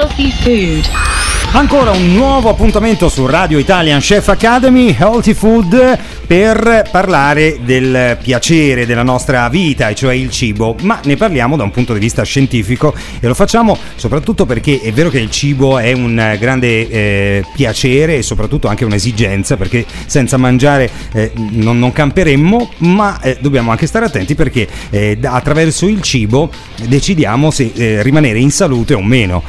healthy food. Ancora un nuovo appuntamento su Radio Italian Chef Academy, Healthy Food, per parlare del piacere della nostra vita, e cioè il cibo, ma ne parliamo da un punto di vista scientifico e lo facciamo soprattutto perché è vero che il cibo è un grande eh, piacere e soprattutto anche un'esigenza, perché senza mangiare eh, non, non, camperemmo, ma eh, dobbiamo anche stare attenti perché eh, attraverso il cibo decidiamo se eh, rimanere in salute o meno.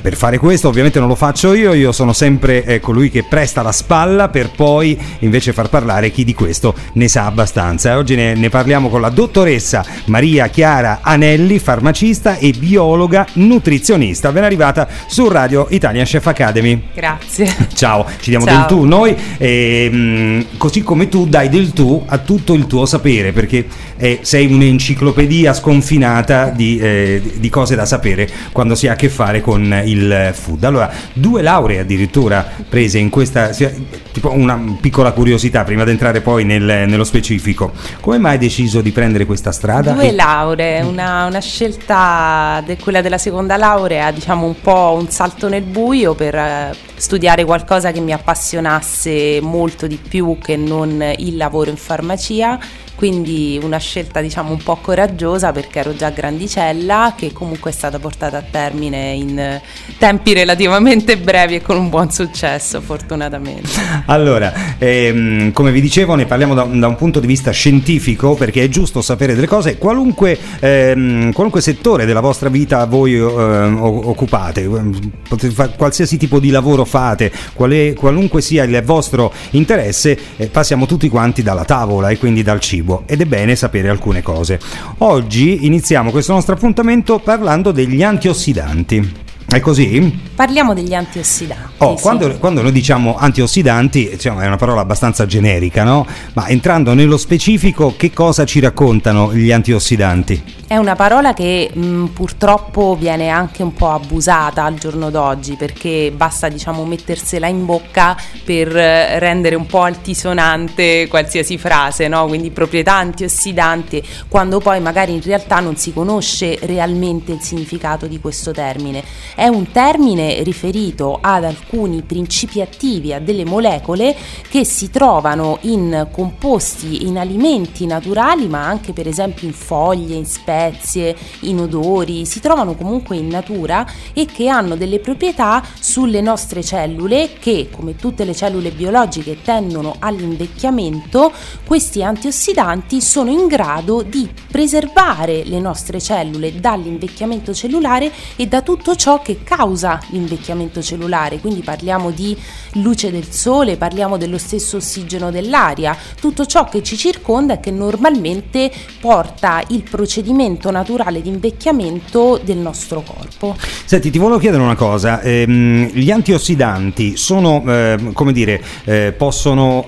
Per fare questo ovviamente non lo faccio io, io sono sempre colui che presta la spalla per poi invece far parlare chi di questo ne sa abbastanza. Oggi ne, ne parliamo con la dottoressa Maria Chiara Anelli, farmacista e biologa nutrizionista, ben arrivata su Radio Italian Chef Academy. Grazie. Ciao, ci diamo Ciao. del tu noi, e, mh, così come tu dai del tu a tutto il tuo sapere, perché eh, sei un'enciclopedia sconfinata di, eh, di cose da sapere quando si ha a che fare con il food. Allora, due due lauree addirittura prese in questa, tipo una piccola curiosità prima di entrare poi nel, nello specifico. Come mai hai deciso di prendere questa strada? Due e... lauree, una, una scelta, de, quella della seconda laurea, diciamo un po' un salto nel buio per eh, studiare qualcosa che mi appassionasse molto di più che non il lavoro in farmacia quindi una scelta diciamo un po' coraggiosa perché ero già grandicella che comunque è stata portata a termine in tempi relativamente brevi e con un buon successo fortunatamente. Allora, ehm, come vi dicevo ne parliamo da, da, un punto di vista scientifico perché è giusto sapere delle cose, qualunque, ehm, qualunque settore della vostra vita voi eh, occupate, fare, qualsiasi tipo di lavoro fate, quale, qualunque sia il vostro interesse, eh, passiamo tutti quanti dalla tavola e quindi dal cibo cibo ed è bene sapere alcune cose. Oggi iniziamo questo nostro appuntamento parlando degli antiossidanti. È così? Parliamo degli antiossidanti. Oh, sì. quando, quando, noi diciamo antiossidanti, diciamo, è una parola abbastanza generica, no? Ma entrando nello specifico, che cosa ci raccontano gli antiossidanti? È una parola che mh, purtroppo viene anche un po' abusata al giorno d'oggi perché basta diciamo mettersela in bocca per eh, rendere un po' altisonante qualsiasi frase, no? quindi proprietà antiossidanti, quando poi magari in realtà non si conosce realmente il significato di questo termine. È un termine riferito ad alcuni principi attivi, a delle molecole che si trovano in composti, in alimenti naturali, ma anche per esempio in foglie, in spezie, in odori, si trovano comunque in natura e che hanno delle proprietà sulle nostre cellule che, come tutte le cellule biologiche, tendono all'invecchiamento, questi antiossidanti sono in grado di preservare le nostre cellule dall'invecchiamento cellulare e da tutto ciò che causa l'invecchiamento cellulare. Quindi parliamo di luce del sole, parliamo dello stesso ossigeno dell'aria, tutto ciò che ci circonda e che normalmente porta il procedimento naturale di invecchiamento del nostro corpo. Senti, ti volevo chiedere una cosa, ehm, gli antiossidanti sono, eh, come dire, eh, possono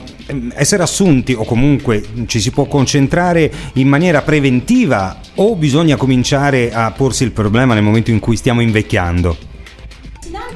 essere assunti o comunque ci si può concentrare in maniera preventiva o bisogna cominciare a porsi il problema nel momento in cui stiamo invecchiando?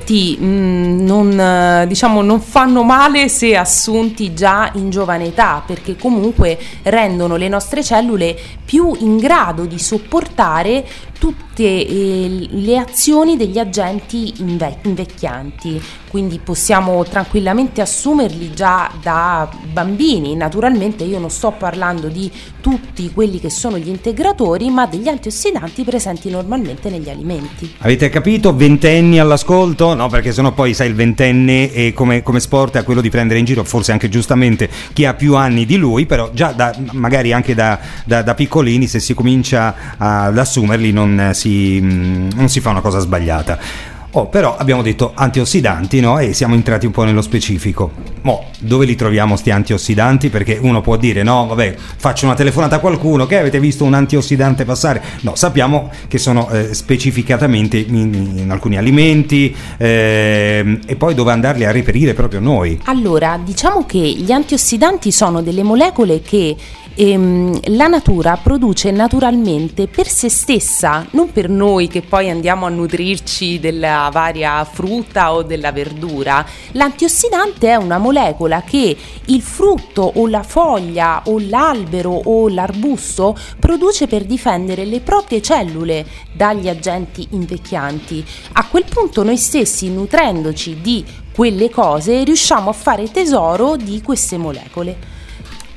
Mh, mm, non, diciamo, non fanno male se assunti già in giovane età perché comunque rendono le nostre cellule più in grado di sopportare tutte eh, le azioni degli agenti inve- invecchianti, quindi possiamo tranquillamente assumerli già da bambini. Naturalmente io non sto parlando di tutti quelli che sono gli integratori, ma degli antiossidanti presenti normalmente negli alimenti. Avete capito? Ventenni all'ascolto? No, perché sennò poi sai il ventenne come, come sport è quello di prendere in giro, forse anche giustamente chi ha più anni di lui, però già da, magari anche da, da, da piccolini se si comincia ad assumerli non si, mm, non si fa una cosa sbagliata. Oh, però abbiamo detto antiossidanti, no? E siamo entrati un po' nello specifico. Mo, dove li troviamo sti antiossidanti? Perché uno può dire, no, vabbè, faccio una telefonata a qualcuno, che avete visto un antiossidante passare? No, sappiamo che sono eh, specificatamente in, in, alcuni alimenti eh, e poi dove andarli a reperire proprio noi. Allora, diciamo che gli antiossidanti sono delle molecole che ehm, la natura produce naturalmente per se stessa, non per noi che poi andiamo a nutrirci della varia frutta o della verdura. L'antiossidante è una molecola che il frutto o la foglia o l'albero o l'arbusto produce per difendere le proprie cellule dagli agenti invecchianti. A quel punto noi stessi, nutrendoci di quelle cose, riusciamo a fare tesoro di queste molecole.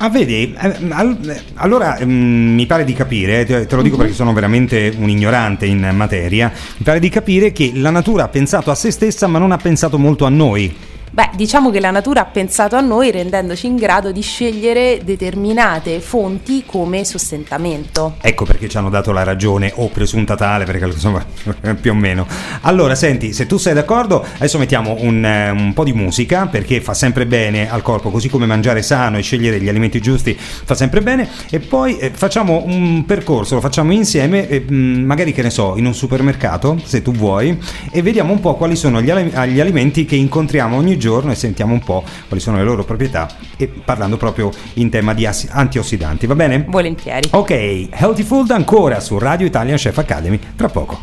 Ah, vedi, eh, allora mm, mi pare di capire, te, lo dico uh-huh. perché sono veramente un ignorante in materia, mi pare di capire che la natura ha pensato a se stessa ma non ha pensato molto a noi. Beh, diciamo che la natura ha pensato a noi rendendoci in grado di scegliere determinate fonti come sostentamento. Ecco perché ci hanno dato la ragione, o presunta tale, perché insomma più o meno. Allora, senti, se tu sei d'accordo, adesso mettiamo un, eh, un, po' di musica perché fa sempre bene al corpo, così come mangiare sano e scegliere gli alimenti giusti fa sempre bene. E poi eh, facciamo un percorso, lo facciamo insieme, eh, magari che ne so, in un supermercato, se tu vuoi, e vediamo un po' quali sono gli, gli alimenti che incontriamo ogni giorno giorno e sentiamo un po' quali sono le loro proprietà e parlando proprio in tema di antiossidanti, va bene? Volentieri. Ok, Healthy Food ancora su Radio Italian Chef Academy, tra poco.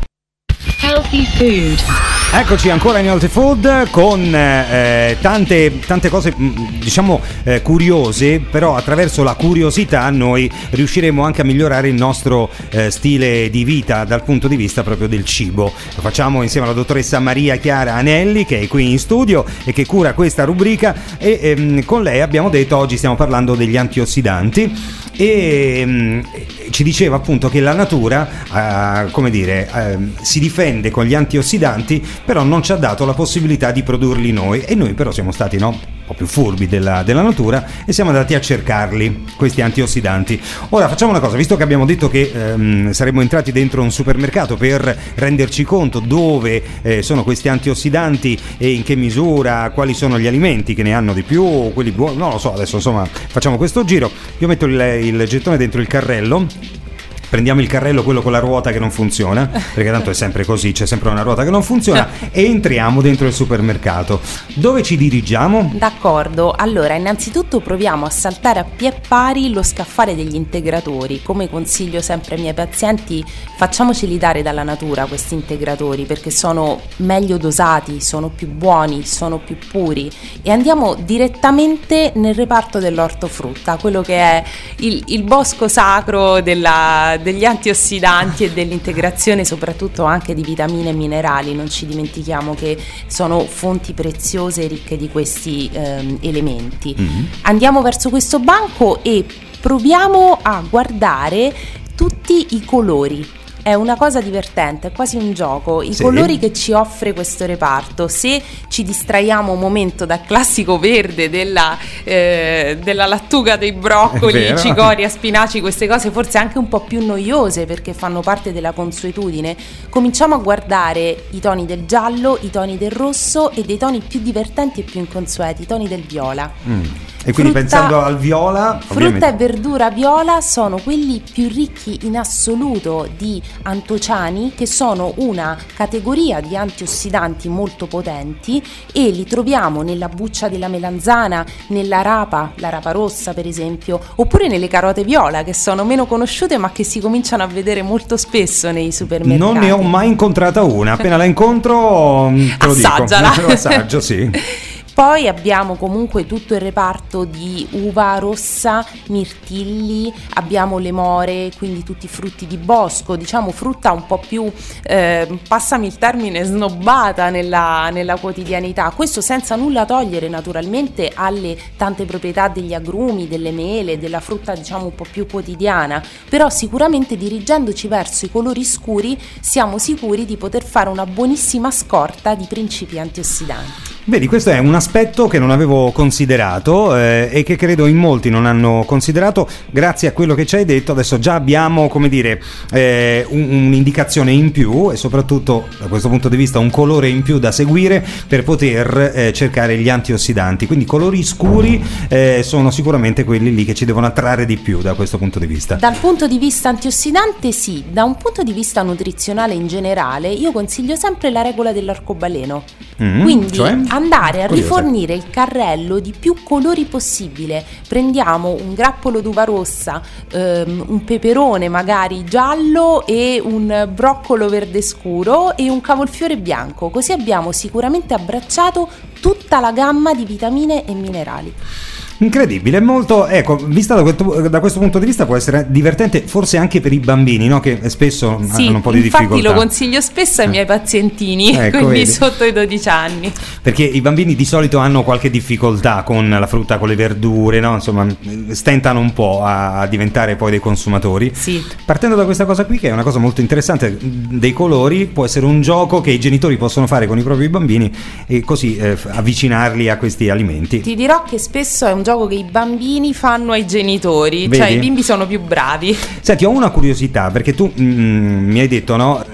Healthy Food. Eccoci ancora in Healthy Food con eh, tante, tante, cose mm, diciamo eh, curiose, però attraverso la curiosità noi riusciremo anche a migliorare il nostro eh, stile di vita dal punto di vista proprio del cibo. Lo facciamo insieme alla dottoressa Maria Chiara Anelli che è qui in studio e che cura questa rubrica e ehm, con lei abbiamo detto oggi stiamo parlando degli antiossidanti e ehm, ci diceva appunto che la natura, eh, come dire, eh, si difende con gli antiossidanti, però non ci ha dato la possibilità di produrli noi e noi però siamo stati, no? Po' più furbi della, della, natura e siamo andati a cercarli, questi antiossidanti. Ora facciamo una cosa, visto che abbiamo detto che ehm, saremmo entrati dentro un supermercato per renderci conto dove eh, sono questi antiossidanti e in che misura, quali sono gli alimenti che ne hanno di più, quelli buoni, non lo so, adesso insomma facciamo questo giro. Io metto il, il gettone dentro il carrello prendiamo il carrello, quello con la ruota che non funziona, perché tanto è sempre così, c'è sempre una ruota che non funziona, e entriamo dentro il supermercato. Dove ci dirigiamo? D'accordo, allora innanzitutto proviamo a saltare a pie pari lo scaffale degli integratori. Come consiglio sempre ai miei pazienti, facciamoceli dare dalla natura questi integratori perché sono meglio dosati, sono più buoni, sono più puri e andiamo direttamente nel reparto dell'ortofrutta, quello che è il, il bosco sacro della, degli antiossidanti e dell'integrazione soprattutto anche di vitamine e minerali, non ci dimentichiamo che sono fonti preziose e ricche di questi ehm, elementi. Mm-hmm. Andiamo verso questo banco e proviamo a guardare tutti i colori è una cosa divertente, è quasi un gioco. I sì. colori che ci offre questo reparto, se ci distraiamo un momento dal classico verde della, eh, della lattuga dei broccoli, cicoria, spinaci, queste cose forse anche un po' più noiose perché fanno parte della consuetudine, cominciamo a guardare i toni del giallo, i toni del rosso e dei toni più divertenti e più inconsueti, i toni del viola. Mm. E quindi frutta, pensando al viola... Frutta e verdura viola sono quelli più ricchi in assoluto di antociani che sono una categoria di antiossidanti molto potenti e li troviamo nella buccia della melanzana, nella rapa, la rapa rossa per esempio, oppure nelle carote viola che sono meno conosciute ma che si cominciano a vedere molto spesso nei supermercati. Non ne ho mai incontrata una, appena la incontro mm, te lo Assaggiala. dico. Assaggio, sì. Poi abbiamo comunque tutto il reparto di uva rossa, mirtilli, abbiamo le more, quindi tutti i frutti di bosco, diciamo frutta un po' più, eh, passami il termine, snobbata nella, nella quotidianità. Questo senza nulla togliere naturalmente alle tante proprietà degli agrumi, delle mele, della frutta diciamo un po' più quotidiana, però sicuramente dirigendoci verso i colori scuri siamo sicuri di poter fare una buonissima scorta di principi antiossidanti. Vedi, questo è un aspetto che non avevo considerato eh, e che credo in molti non hanno considerato. Grazie a quello che ci hai detto, adesso già abbiamo, come dire, eh, un, un'indicazione in più e soprattutto da questo punto di vista un colore in più da seguire per poter eh, cercare gli antiossidanti. Quindi colori scuri eh, sono sicuramente quelli lì che ci devono attrarre di più da questo punto di vista. Dal punto di vista antiossidante sì, da un punto di vista nutrizionale in generale io consiglio sempre la regola dell'arcobaleno Mm, Quindi cioè? Andare a rifornire il carrello di più colori possibile. Prendiamo un grappolo d'uva rossa, ehm, un peperone magari giallo e un broccolo verde scuro e un cavolfiore bianco. Così abbiamo sicuramente abbracciato tutta la gamma di vitamine e minerali. Incredibile, molto, ecco, vista da questo, da questo, punto di vista può essere divertente forse anche per i bambini, no? che spesso sì, hanno un po' di difficoltà. Infatti lo consiglio spesso ai miei pazientini, ecco, quindi vedi. sotto i 12 anni. Perché i bambini di solito hanno qualche difficoltà con la frutta, con le verdure, no? insomma stentano un po' a diventare poi dei consumatori. Sì. Partendo da questa cosa qui, che è una cosa molto interessante, dei colori, può essere un gioco che i genitori possono fare con i propri bambini e così eh, avvicinarli a questi alimenti. Ti dirò che spesso è un gioco gioco che i bambini fanno ai genitori, Vedi? cioè i bimbi sono più bravi. Senti, ho una curiosità perché tu mm, mi hai detto, no?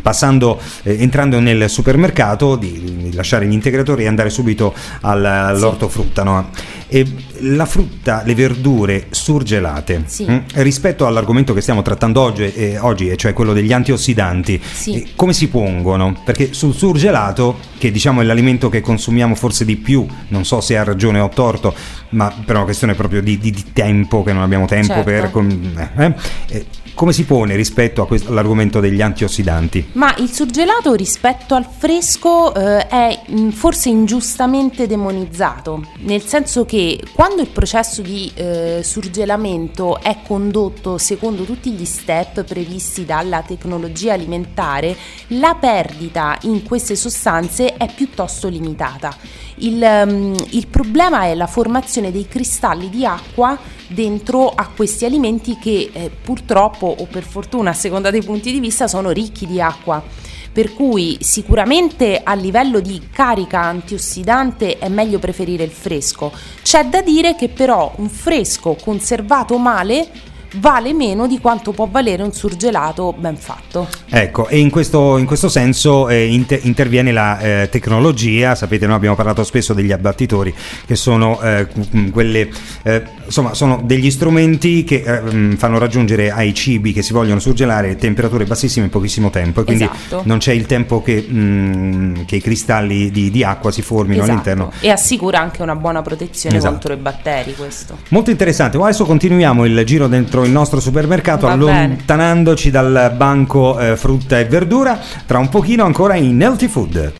Passando, eh, entrando nel supermercato, di, di, lasciare gli integratori e andare subito al, all'ortofrutta. No? E la frutta, le verdure surgelate, sì. mh, mm, rispetto all'argomento che stiamo trattando oggi, eh, oggi cioè quello degli antiossidanti, sì. eh, come si pongono? Perché sul surgelato, che diciamo è l'alimento che consumiamo forse di più, non so se ha ragione o torto, ma per una questione proprio di, di, di tempo, che non abbiamo tempo certo. per... Eh, eh come si pone rispetto all'argomento degli antiossidanti? Ma il surgelato rispetto al fresco eh, è forse ingiustamente demonizzato, nel senso che quando il processo di eh, surgelamento è condotto secondo tutti gli step previsti dalla tecnologia alimentare, la perdita in queste sostanze è piuttosto limitata. Il, um, il problema è la formazione dei cristalli di acqua dentro a questi alimenti che eh, purtroppo o per fortuna a seconda dei punti di vista sono ricchi di acqua per cui sicuramente a livello di carica antiossidante è meglio preferire il fresco. C'è da dire che però un fresco conservato male vale meno di quanto può valere un surgelato ben fatto. Ecco, e in questo, in questo senso eh, inter- interviene la eh, tecnologia, sapete noi abbiamo parlato spesso degli abbattitori che sono eh, quelle, eh, insomma sono degli strumenti che eh, fanno raggiungere ai cibi che si vogliono surgelare temperature bassissime in pochissimo tempo e quindi esatto. non c'è il tempo che, mh, che i cristalli di, di, acqua si formino esatto. all'interno. E assicura anche una buona protezione esatto. contro i batteri questo. Molto interessante, adesso continuiamo il giro dentro dentro il nostro supermercato Va allontanandoci bene. dal banco eh, frutta e verdura. Tra un pochino ancora in Healthy Food.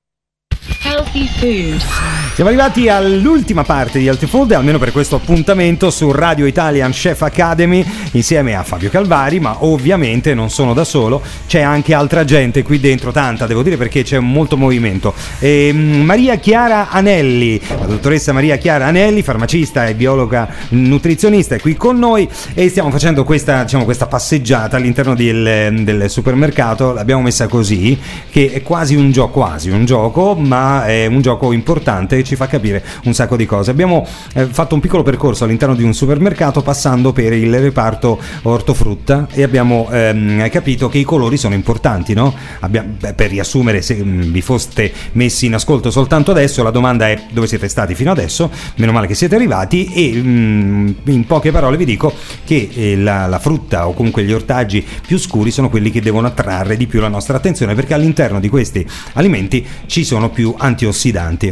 Siamo arrivati all'ultima parte di Healthy Food, almeno per questo appuntamento su Radio Italian Chef Academy insieme a Fabio Calvari, ma ovviamente non sono da solo, c'è anche altra gente qui dentro, tanta devo dire perché c'è molto movimento. E, mm, Maria Chiara Anelli, la dottoressa Maria Chiara Anelli, farmacista e biologa nutrizionista, è qui con noi e stiamo facendo questa, diciamo, questa passeggiata all'interno del, del supermercato, l'abbiamo messa così, che è quasi un gioco, quasi un gioco, ma è un gioco importante ci fa capire un sacco di cose. Abbiamo eh, fatto un piccolo percorso all'interno di un supermercato passando per il reparto ortofrutta e abbiamo ehm, capito che i colori sono importanti, no? Abbiamo, beh, per riassumere, se mh, mm, vi foste messi in ascolto soltanto adesso, la domanda è dove siete stati fino adesso, meno male che siete arrivati e mh, mm, in poche parole vi dico che eh, la, la frutta o comunque gli ortaggi più scuri sono quelli che devono attrarre di più la nostra attenzione perché all'interno di questi alimenti ci sono più antiossidanti.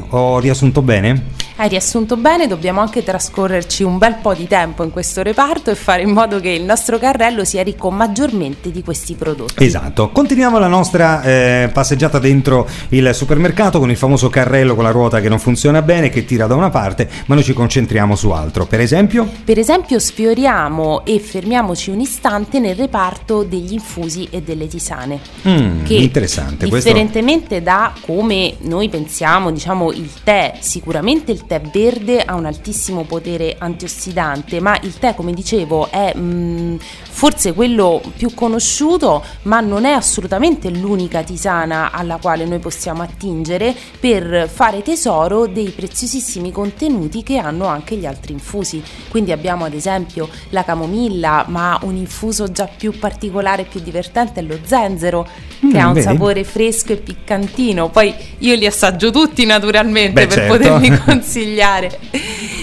Ho riassunto riassunto bene? Hai riassunto bene, dobbiamo anche trascorrerci un bel po' di tempo in questo reparto e fare in modo che il nostro carrello sia ricco maggiormente di questi prodotti. Esatto, continuiamo la nostra eh, passeggiata dentro il supermercato con il famoso carrello con la ruota che non funziona bene, che tira da una parte, ma noi ci concentriamo su altro. Per esempio? Per esempio sfioriamo e fermiamoci un istante nel reparto degli infusi e delle tisane. Mm, che interessante. Differentemente questo... da come noi pensiamo, diciamo, il tè sicuramente il tè verde ha un altissimo potere antiossidante, ma il tè, come dicevo, è mh, mm, forse quello più conosciuto, ma non è assolutamente l'unica tisana alla quale noi possiamo attingere per fare tesoro dei preziosissimi contenuti che hanno anche gli altri infusi. Quindi abbiamo ad esempio la camomilla, ma un infuso già più particolare e più divertente è lo zenzero, che mm, ha un bene. sapore fresco e piccantino. Poi io li assaggio tutti naturalmente Beh, per certo. poterli consigliare.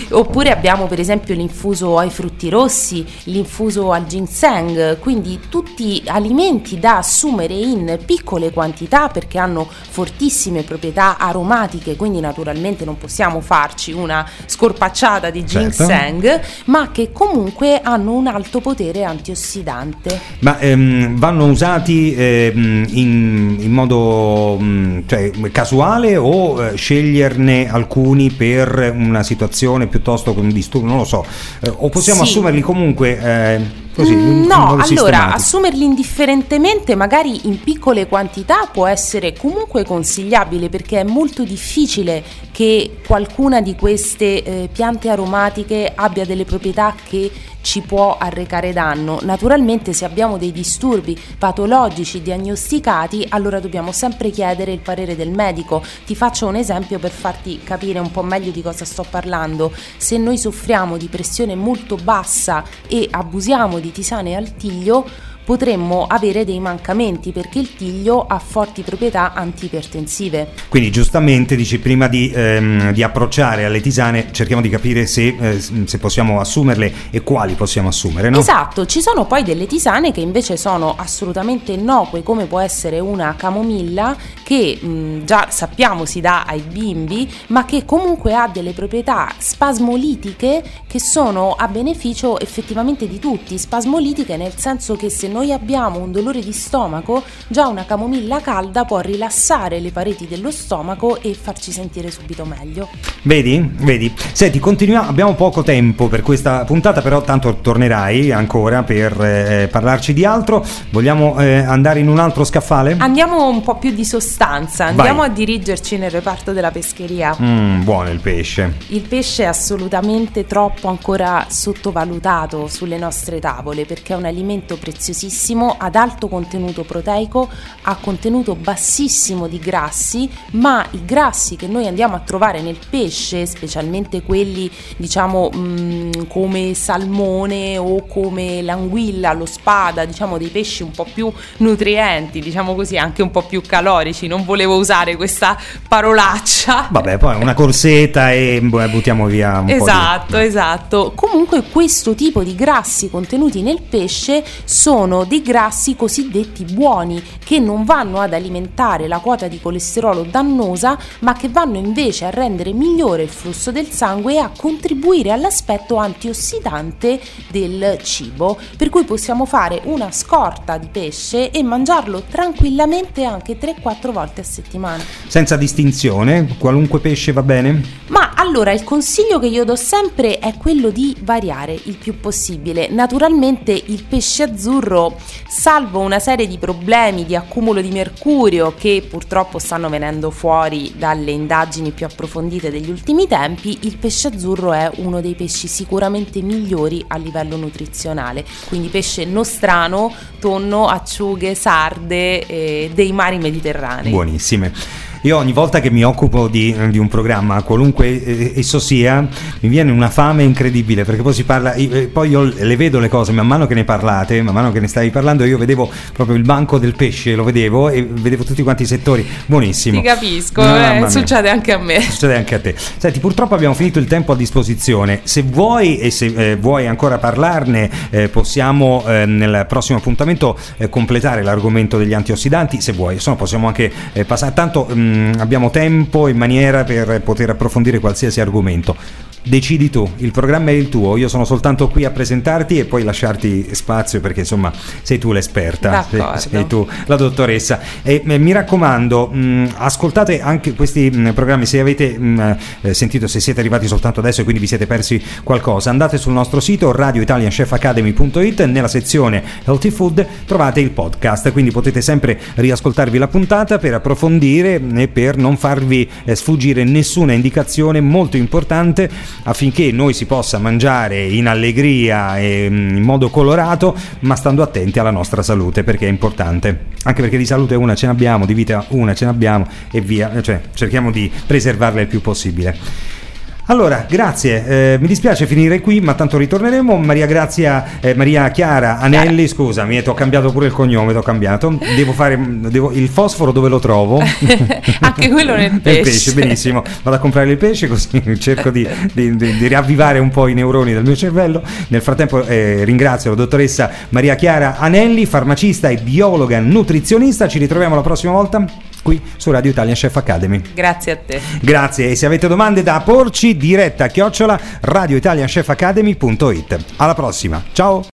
Oppure abbiamo per esempio l'infuso ai frutti rossi, l'infuso al ginseng, quindi tutti alimenti da assumere in piccole quantità perché hanno fortissime proprietà aromatiche, quindi naturalmente non possiamo farci una scorpacciata di certo. ginseng, certo. ma che comunque hanno un alto potere antiossidante. Ma ehm, vanno usati ehm, in, in, modo mh, mm, cioè, casuale o eh, sceglierne alcuni per una situazione piuttosto che un disturbo? Non lo so. Eh, o possiamo sì. assumerli comunque... Così, in, no, allora assumerli indifferentemente, magari in piccole quantità, può essere comunque consigliabile perché è molto difficile che qualcuna di queste eh, piante aromatiche abbia delle proprietà che ci può arrecare danno. Naturalmente se abbiamo dei disturbi patologici diagnosticati, allora dobbiamo sempre chiedere il parere del medico. Ti faccio un esempio per farti capire un po' meglio di cosa sto parlando. Se noi soffriamo di pressione molto bassa e abusiamo di tisane al tiglio, potremmo avere dei mancamenti perché il tiglio ha forti proprietà antipertensive. Quindi giustamente dici prima di, ehm, di approcciare alle tisane cerchiamo di capire se, eh, se, possiamo assumerle e quali possiamo assumere. No? Esatto, ci sono poi delle tisane che invece sono assolutamente innocue come può essere una camomilla che mh, già sappiamo si dà ai bimbi ma che comunque ha delle proprietà spasmolitiche che sono a beneficio effettivamente di tutti, spasmolitiche nel senso che se noi abbiamo un dolore di stomaco, già una camomilla calda può rilassare le pareti dello stomaco e farci sentire subito meglio. Vedi? Vedi. Senti, continuiamo, abbiamo poco tempo per questa puntata, però tanto tornerai ancora per eh, parlarci di altro. Vogliamo eh, andare in un altro scaffale? Andiamo un po' più di sostanza, andiamo Vai. a dirigerci nel reparto della pescheria. Mm, buono il pesce. Il pesce è assolutamente troppo ancora sottovalutato sulle nostre tavole perché è un alimento preziosissimo bassissimo, ad alto contenuto proteico, a contenuto bassissimo di grassi, ma i grassi che noi andiamo a trovare nel pesce, specialmente quelli diciamo mh, mm, come salmone o come l'anguilla, lo spada, diciamo dei pesci un po' più nutrienti, diciamo così, anche un po' più calorici, non volevo usare questa parolaccia. Vabbè, poi una corsetta e buttiamo via un esatto, po' di... Esatto, Comunque questo tipo di grassi contenuti nel pesce sono sono dei grassi cosiddetti buoni che non vanno ad alimentare la quota di colesterolo dannosa ma che vanno invece a rendere migliore il flusso del sangue e a contribuire all'aspetto antiossidante del cibo. Per cui possiamo fare una scorta di pesce e mangiarlo tranquillamente anche 3-4 volte a settimana. Senza distinzione qualunque pesce va bene? ma allora il consiglio che io do sempre è quello di variare il più possibile. Naturalmente il pesce azzurro salvo una serie di problemi di accumulo di mercurio che purtroppo stanno venendo fuori dalle indagini più approfondite degli ultimi tempi, il pesce azzurro è uno dei pesci sicuramente migliori a livello nutrizionale. Quindi pesce nostrano, tonno, acciughe, sarde eh, dei mari mediterranei. Buonissime. Io ogni volta che mi occupo di, di un programma, qualunque eh, esso sia, mi viene una fame incredibile perché poi si parla, eh, poi io le vedo le cose, man mano che ne parlate, man mano che ne stavi parlando, io vedevo proprio il banco del pesce, lo vedevo e vedevo tutti quanti i settori, buonissimo. Ti capisco, no, eh, succede anche a me. Succede anche a te. Senti, purtroppo abbiamo finito il tempo a disposizione, se vuoi e se eh, vuoi ancora parlarne eh, possiamo eh, nel prossimo appuntamento completare l'argomento degli antiossidanti, se vuoi, se no possiamo anche passare, tanto... Mh, mm, abbiamo tempo e maniera per poter approfondire qualsiasi argomento decidi tu, il programma è il tuo, io sono soltanto qui a presentarti e poi lasciarti spazio perché insomma sei tu l'esperta, sei, sei, tu la dottoressa. E eh, mi raccomando, mh, ascoltate anche questi mh, programmi, se avete mh, eh, sentito, se siete arrivati soltanto adesso e quindi vi siete persi qualcosa, andate sul nostro sito radioitalianchefacademy.it, nella sezione Healthy Food trovate il podcast, quindi potete sempre riascoltarvi la puntata per approfondire e per non farvi eh, sfuggire nessuna indicazione molto importante affinché noi si possa mangiare in allegria e mm, in modo colorato, ma stando attenti alla nostra salute perché è importante. Anche perché di salute una ce n'abbiamo, di vita una ce n'abbiamo e via, cioè cerchiamo di preservarla il più possibile. Allora, grazie. Eh, mi dispiace finire qui, ma tanto ritorneremo. Maria Grazia, eh, Maria Chiara Anelli, scusami, ti ho cambiato pure il cognome, ti ho cambiato. Devo fare devo, il fosforo dove lo trovo? Anche quello nel pesce. nel pesce, benissimo. Vado a comprare il pesce così cerco di, di, di, di, riavvivare un po' i neuroni del mio cervello. Nel frattempo eh, ringrazio la dottoressa Maria Chiara Anelli, farmacista e biologa nutrizionista. Ci ritroviamo la prossima volta qui su Radio Italian Chef Academy. Grazie a te. Grazie e se avete domande da porci diretta a chiocciola radioitalianchefacademy.it. Alla prossima, ciao!